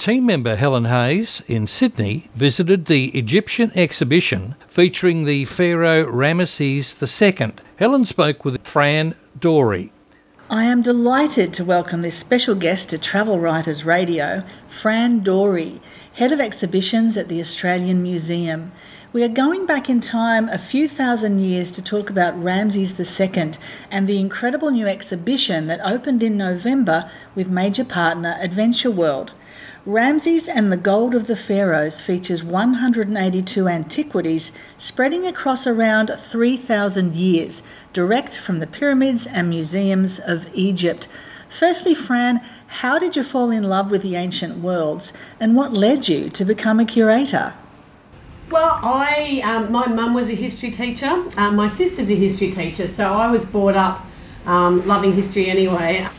Team member Helen Hayes in Sydney visited the Egyptian exhibition featuring the Pharaoh Ramesses II. Helen spoke with Fran Dorey. I am delighted to welcome this special guest to Travel Writers Radio, Fran Dorey, Head of Exhibitions at the Australian Museum. We are going back in time a few thousand years to talk about Ramses II and the incredible new exhibition that opened in November with major partner Adventure World. Ramses and the Gold of the Pharaohs features 182 antiquities spreading across around 3,000 years, direct from the pyramids and museums of Egypt. Firstly, Fran, how did you fall in love with the ancient worlds and what led you to become a curator? Well, I um, my mum was a history teacher. Um, my sister's a history teacher, so I was brought up um, loving history anyway. I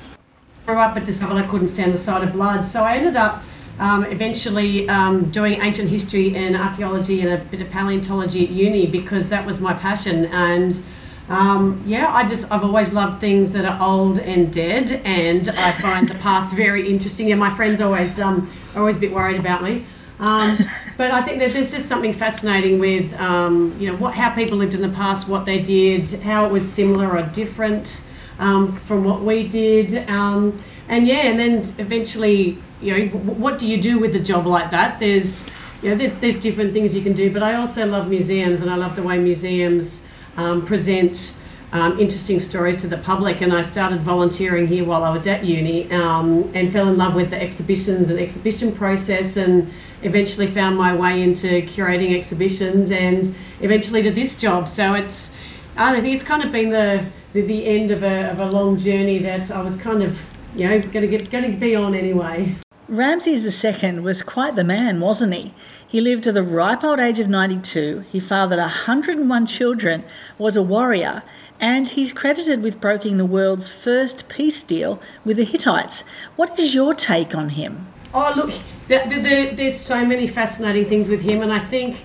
Grew up but discovered I couldn't stand the sight of blood, so I ended up um, eventually um, doing ancient history and archaeology and a bit of paleontology at uni because that was my passion and. Um, yeah, I just I've always loved things that are old and dead, and I find the past very interesting. And my friends always um, are always a bit worried about me. Um, but I think that there's just something fascinating with um, you know what how people lived in the past, what they did, how it was similar or different um, from what we did, um, and yeah, and then eventually you know what do you do with a job like that? There's you know there's, there's different things you can do, but I also love museums and I love the way museums um, present. Um, interesting stories to the public, and I started volunteering here while I was at uni, um, and fell in love with the exhibitions and exhibition process, and eventually found my way into curating exhibitions and eventually to this job. So it's, I think it's kind of been the, the, the end of a, of a long journey that I was kind of, you know, going to get going to be on anyway. Ramses II was quite the man, wasn't he? He lived to the ripe old age of 92. He fathered 101 children, was a warrior, and he's credited with broking the world's first peace deal with the Hittites. What is your take on him? Oh, look, there, there, there's so many fascinating things with him, and I think,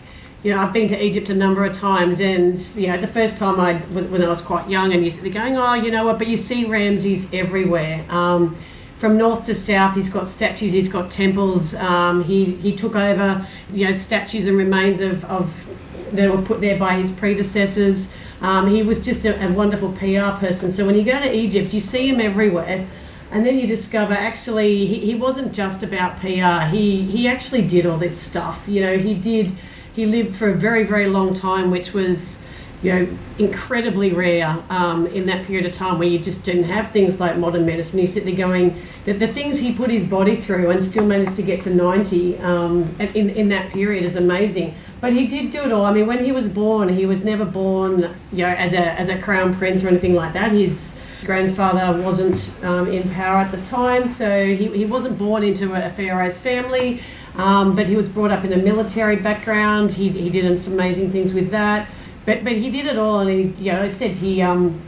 you know, I've been to Egypt a number of times, and you know, the first time I, when I was quite young, and you're going, oh, you know what? But you see Ramses everywhere. Um, from north to south, he's got statues, he's got temples. Um, he he took over, you know, statues and remains of, of that were put there by his predecessors. Um, he was just a, a wonderful PR person. So when you go to Egypt, you see him everywhere and then you discover actually he, he wasn't just about PR. He he actually did all this stuff. You know, he did he lived for a very very long time, which was you know incredibly rare um, in that period of time where you just didn't have things like modern medicine. He's sitting there going that the things he put his body through and still managed to get to ninety um, in in that period is amazing. But he did do it all. I mean, when he was born, he was never born you know as a as a crown prince or anything like that. His grandfather wasn't um, in power at the time, so he, he wasn't born into a pharaoh's family, um, but he was brought up in a military background. He, he did some amazing things with that, but but he did it all, and he you know I said he. Um,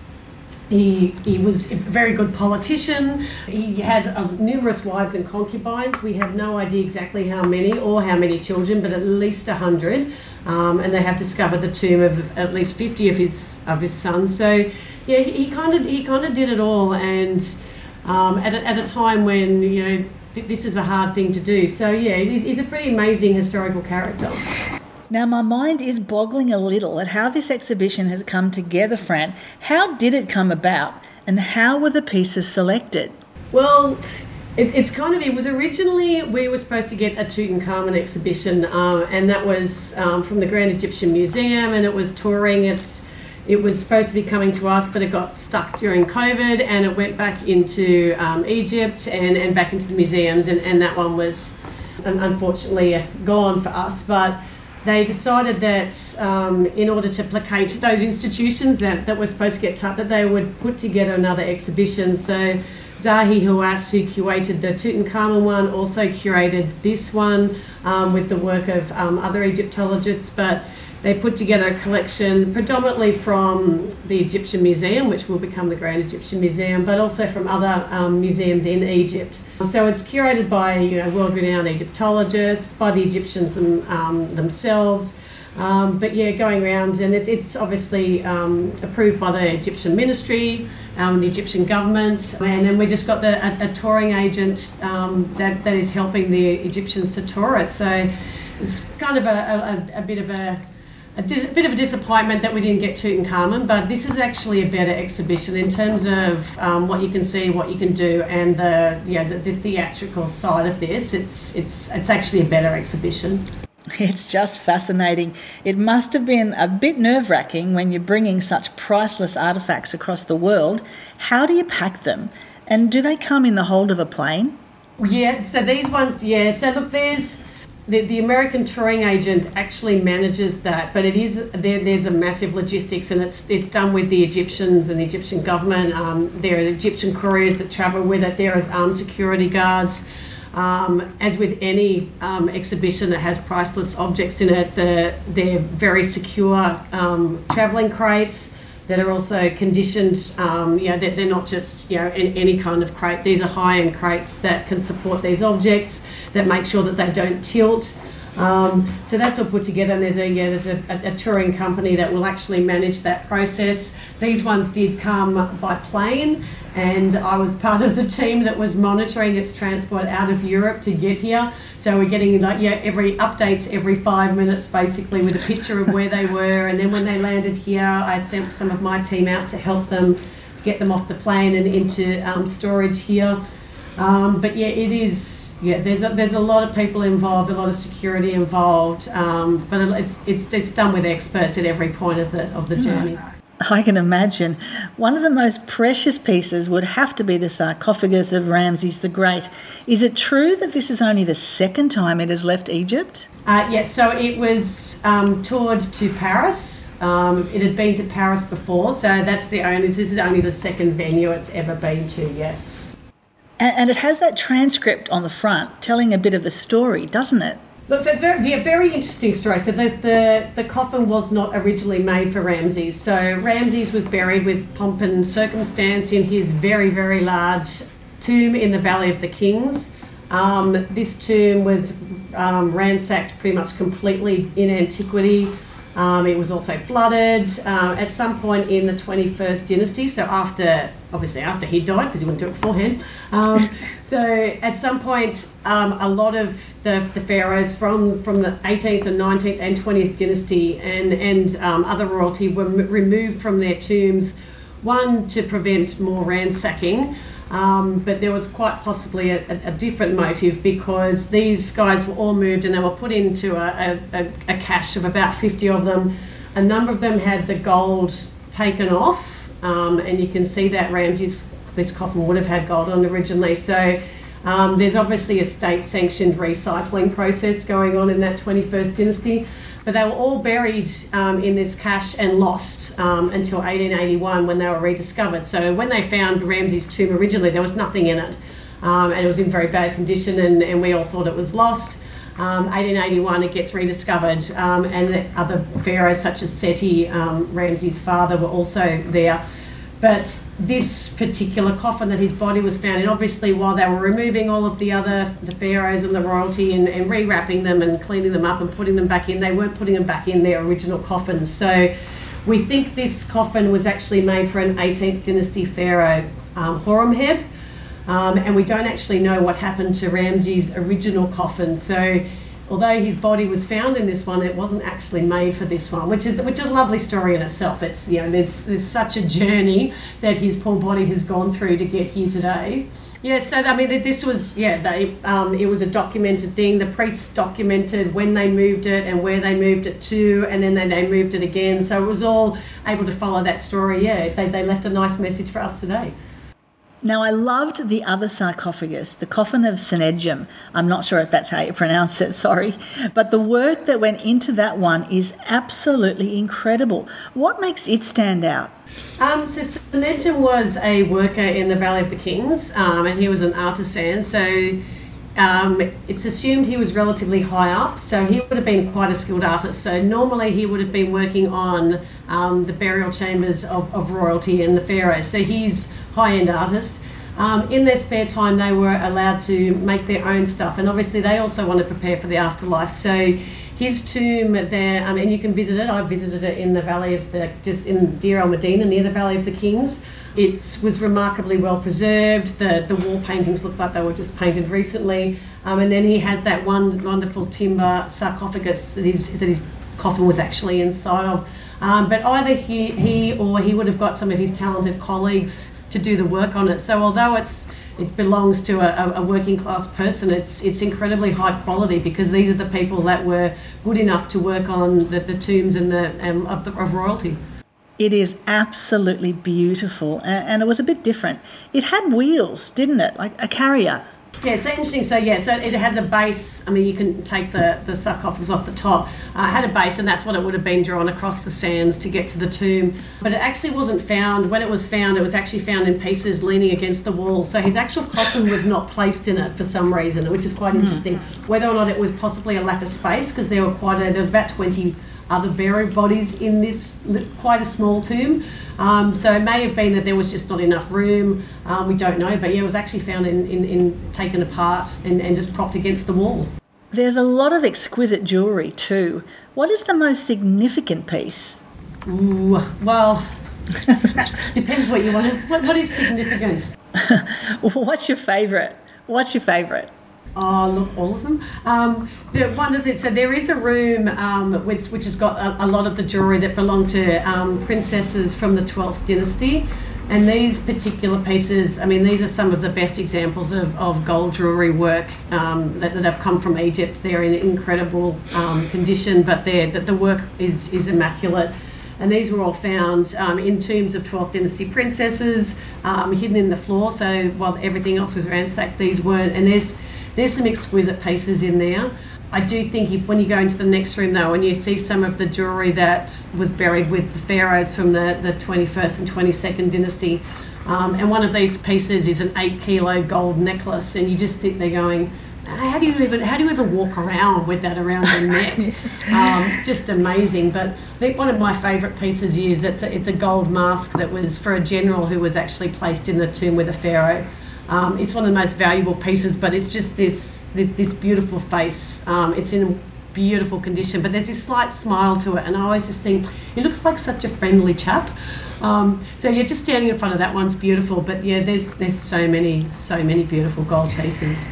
he, he was a very good politician. He had uh, numerous wives and concubines. We have no idea exactly how many or how many children, but at least a hundred. Um, and they have discovered the tomb of at least fifty of his of his sons. So yeah, he kind of he kind of did it all, and um, at, a, at a time when you know th- this is a hard thing to do. So yeah, he's, he's a pretty amazing historical character. Now, my mind is boggling a little at how this exhibition has come together, Fran. How did it come about, and how were the pieces selected? Well, it, it's kind of, it was originally, we were supposed to get a Tutankhamun exhibition, uh, and that was um, from the Grand Egyptian Museum, and it was touring. It's it was supposed to be coming to us, but it got stuck during COVID and it went back into um, Egypt and, and back into the museums, and, and that one was unfortunately gone for us. But they decided that um, in order to placate those institutions that, that were supposed to get tough, that they would put together another exhibition. So Zahi Hawass, who curated the Tutankhamun one, also curated this one um, with the work of um, other Egyptologists, but they put together a collection predominantly from the Egyptian Museum, which will become the Grand Egyptian Museum, but also from other um, museums in Egypt. So it's curated by you know, world renowned Egyptologists, by the Egyptians um, themselves. Um, but yeah, going around, and it's, it's obviously um, approved by the Egyptian ministry, um, the Egyptian government, and then we just got the, a, a touring agent um, that, that is helping the Egyptians to tour it. So it's kind of a, a, a bit of a a dis- bit of a disappointment that we didn't get Tutankhamun, but this is actually a better exhibition in terms of um, what you can see, what you can do, and the yeah the, the theatrical side of this. It's it's it's actually a better exhibition. It's just fascinating. It must have been a bit nerve wracking when you're bringing such priceless artifacts across the world. How do you pack them? And do they come in the hold of a plane? Yeah, so these ones, yeah. So look, there's the, the American touring agent actually manages that, but it is there. There's a massive logistics, and it's it's done with the Egyptians and the Egyptian government. Um, there are Egyptian couriers that travel with it. There is armed security guards. Um, as with any um, exhibition that has priceless objects in it, the, they're very secure um, travelling crates that are also conditioned. Um, you know, they're, they're not just you know in any kind of crate. These are high-end crates that can support these objects that make sure that they don't tilt. Um, so that's all put together, and there's a yeah, there's a, a, a, touring company that will actually manage that process. These ones did come by plane, and I was part of the team that was monitoring its transport out of Europe to get here. So we're getting like yeah, every updates every five minutes, basically with a picture of where they were, and then when they landed here, I sent some of my team out to help them to get them off the plane and into um, storage here. Um, but yeah, it is yeah, there's a, there's a lot of people involved, a lot of security involved, um, but it's, it's it's done with experts at every point of the of the journey. I can imagine. One of the most precious pieces would have to be the sarcophagus of Ramses the Great. Is it true that this is only the second time it has left Egypt? Uh, yeah, so it was um, toured to Paris. Um, it had been to Paris before, so that's the only. This is only the second venue it's ever been to. Yes. And, it has that transcript on the front telling a bit of the story, doesn't it? Look, so very, very interesting story. So the, the, the coffin was not originally made for Ramses. So Ramses was buried with pomp and circumstance in his very, very large tomb in the Valley of the Kings. Um, this tomb was um, ransacked pretty much completely in antiquity. Um, it was also flooded uh, at some point in the 21st dynasty, so after obviously after he died because he wouldn't do it beforehand. Um, so at some point, um, a lot of the, the pharaohs from, from the 18th and 19th and 20th dynasty and, and um, other royalty were m- removed from their tombs, one to prevent more ransacking. Um, but there was quite possibly a, a, a, different motive because these guys were all moved and they were put into a, a, cache of about 50 of them. A number of them had the gold taken off um, and you can see that Ramses, this coffin would have had gold on originally. So um, there's obviously a state sanctioned recycling process going on in that 21st dynasty. But they were all buried um, in this cache and lost um, until 1881 when they were rediscovered. So when they found Ramses' tomb originally, there was nothing in it. Um, and it was in very bad condition, and, and we all thought it was lost. 1881, um, it gets rediscovered, um, and other pharaohs such as Seti, um, Ramses' father, were also there. But this particular coffin that his body was found in, obviously, while they were removing all of the other the pharaohs and the royalty and, and rewrapping them and cleaning them up and putting them back in, they weren't putting them back in their original coffins. So we think this coffin was actually made for an 18th dynasty pharaoh, um, Horemheb. Um, and we don't actually know what happened to Ramses' original coffin. So, although his body was found in this one, it wasn't actually made for this one, which is which is a lovely story in itself. It's you know there's there's such a journey that his poor body has gone through to get here today. Yeah, so I mean, this was yeah, they um, it was a documented thing. The priests documented when they moved it and where they moved it to, and then they, they moved it again. So it was all able to follow that story. Yeah, they, they left a nice message for us today. Now, I loved the other sarcophagus, the coffin of Senedjem. I'm not sure if that's how you pronounce it, sorry. But the work that went into that one is absolutely incredible. What makes it stand out? Um, so Senedjem was a worker in the Valley of the Kings, um, and he was an artisan. So um, it's assumed he was relatively high up, so he would have been quite a skilled artist. So normally he would have been working on um, the burial chambers of, of royalty and the pharaohs. So he's high-end artist. Um, in their spare time, they were allowed to make their own stuff, and obviously they also want to prepare for the afterlife. So his tomb there, um, and you can visit it. I visited it in the Valley of the, just in Deir el Medina, near the Valley of the Kings. It was remarkably well preserved. The, the wall paintings looked like they were just painted recently. Um, and then he has that one wonderful timber sarcophagus that his, that his coffin was actually inside of. Um, but either he, he or he would have got some of his talented colleagues to do the work on it. So although it's it belongs to a, a, working class person. It's it's incredibly high quality because these are the people that were good enough to work on the, the tombs and the um, of, the, of royalty. It is absolutely beautiful, and, and, it was a bit different. It had wheels, didn't it, like a carrier? Yeah, so interesting. So yeah, so it has a base. I mean, you can take the the sarcophagus off the top. Uh, it had a base, and that's what it would have been drawn across the sands to get to the tomb. But it actually wasn't found. When it was found, it was actually found in pieces leaning against the wall. So his actual coffin was not placed in it for some reason, which is quite hmm. interesting. Whether or not it was possibly a lack of space, because there were quite a there was about twenty other buried bodies in this quite a small tomb. Um, so it may have been that there was just not enough room. Um, we don't know, but yeah, it was actually found in, in, in taken apart and, and just propped against the wall. There's a lot of exquisite jewellery too. What is the most significant piece? Ooh, well, depends what you want. What, what is significance? What's your favourite? What's your favourite? Oh, look, all of them. Um, the, one of the, so there is a room um, which, which has got a, a, lot of the jewellery that belonged to um, princesses from the 12th dynasty. And these particular pieces, I mean, these are some of the best examples of, of gold jewellery work um, that, that have come from Egypt. They're in incredible um, condition, but that the work is, is immaculate. And these were all found um, in tombs of 12th dynasty princesses, hidden in the floor. So while everything else was ransacked, these weren't. And there's there's some exquisite pieces in there. I do think if when you go into the next room though and you see some of the jewellery that was buried with the pharaohs from the, the 21st and 22nd dynasty, um, and one of these pieces is an eight kilo gold necklace, and you just sit there going, how do you even how do you even walk around with that around your neck? um, just amazing. But I think one of my favourite pieces is it's a, it's a gold mask that was for a general who was actually placed in the tomb with a pharaoh. Um, it's one of the most valuable pieces, but it's just this this beautiful face. Um, it's in beautiful condition, but there's this slight smile to it, and I always just think he looks like such a friendly chap. Um, so yeah, just standing in front of that one's beautiful, but yeah, there's there's so many so many beautiful gold pieces.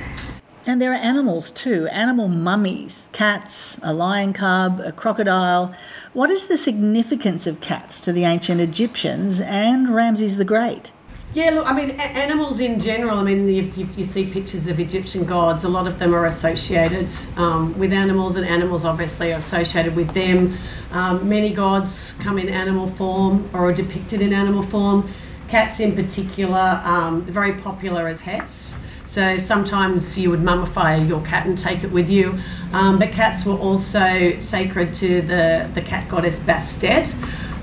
And there are animals too, animal mummies, cats, a lion cub, a crocodile. What is the significance of cats to the ancient Egyptians and Ramses the Great? Yeah, look, I mean, animals in general, I mean, if, if, you see pictures of Egyptian gods, a lot of them are associated um, with animals, and animals obviously are associated with them. Um, many gods come in animal form or are depicted in animal form. Cats, in particular, um, very popular as pets. So sometimes you would mummify your cat and take it with you. Um, but cats were also sacred to the, the cat goddess Bastet.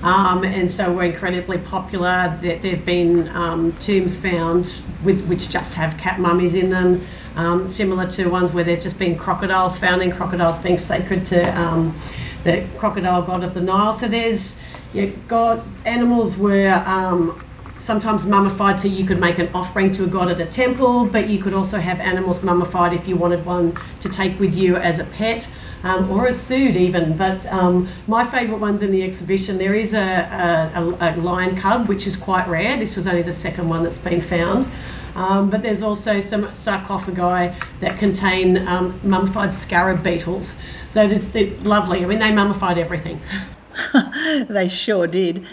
Um, and so we're incredibly popular. There have been um, tombs found with, which just have cat mummies in them, um, similar to ones where there's just been crocodiles found in crocodiles being sacred to um, the crocodile god of the Nile. So there's yeah, God animals were um, sometimes mummified so you could make an offering to a god at a temple, but you could also have animals mummified if you wanted one to take with you as a pet um, or as food even. But um, my favourite ones in the exhibition, there is a, a, a, lion cub, which is quite rare. This was only the second one that's been found. Um, but there's also some sarcophagi that contain um, mummified scarab beetles. So it's lovely. I mean, they mummified everything. they sure did.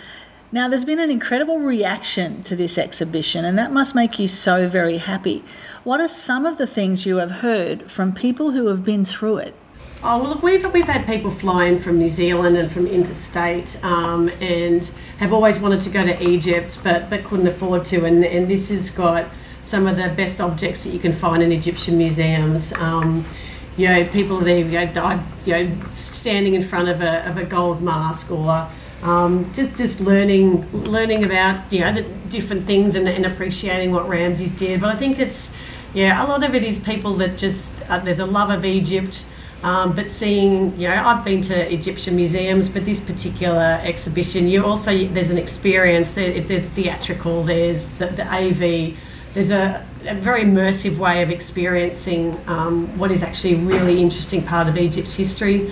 Now, there's been an incredible reaction to this exhibition, and that must make you so very happy. What are some of the things you have heard from people who have been through it? Oh well, look, we've we've had people fly in from New Zealand and from interstate, um, and have always wanted to go to Egypt, but but couldn't afford to. And and this has got some of the best objects that you can find in Egyptian museums. Um, you know, people there, you know, you know, standing in front of a, of a gold mask or um, just just learning learning about you know the different things and, and appreciating what Ramses did. But I think it's yeah, a lot of it is people that just uh, there's a love of Egypt. Um, but seeing, you know, I've been to Egyptian museums, but this particular exhibition, you also there's an experience. There, there's theatrical, there's the, the AV, there's a, a, very immersive way of experiencing um, what is actually a really interesting part of Egypt's history.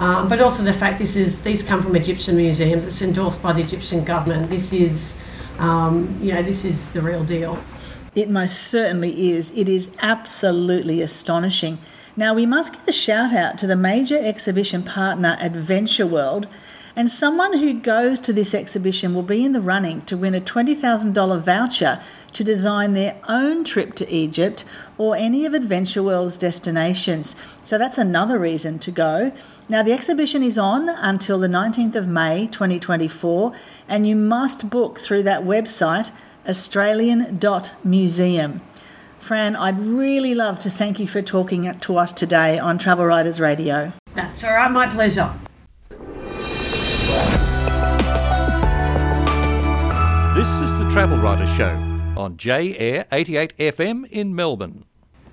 Um, but also the fact this is these come from Egyptian museums. It's endorsed by the Egyptian government. This is, um, you know, this is the real deal. It most certainly is. It is absolutely astonishing. Now, we must give a shout out to the major exhibition partner, Adventure World, and someone who goes to this exhibition will be in the running to win a $20,000 voucher to design their own trip to Egypt or any of Adventure World's destinations. So that's another reason to go. Now, the exhibition is on until the 19th of May 2024, and you must book through that website, australian.museum. Fran, I'd really love to thank you for talking to us today on Travel Writers Radio. That's all right, my pleasure. This is the Travel Writer Show on J Air 88 FM in Melbourne.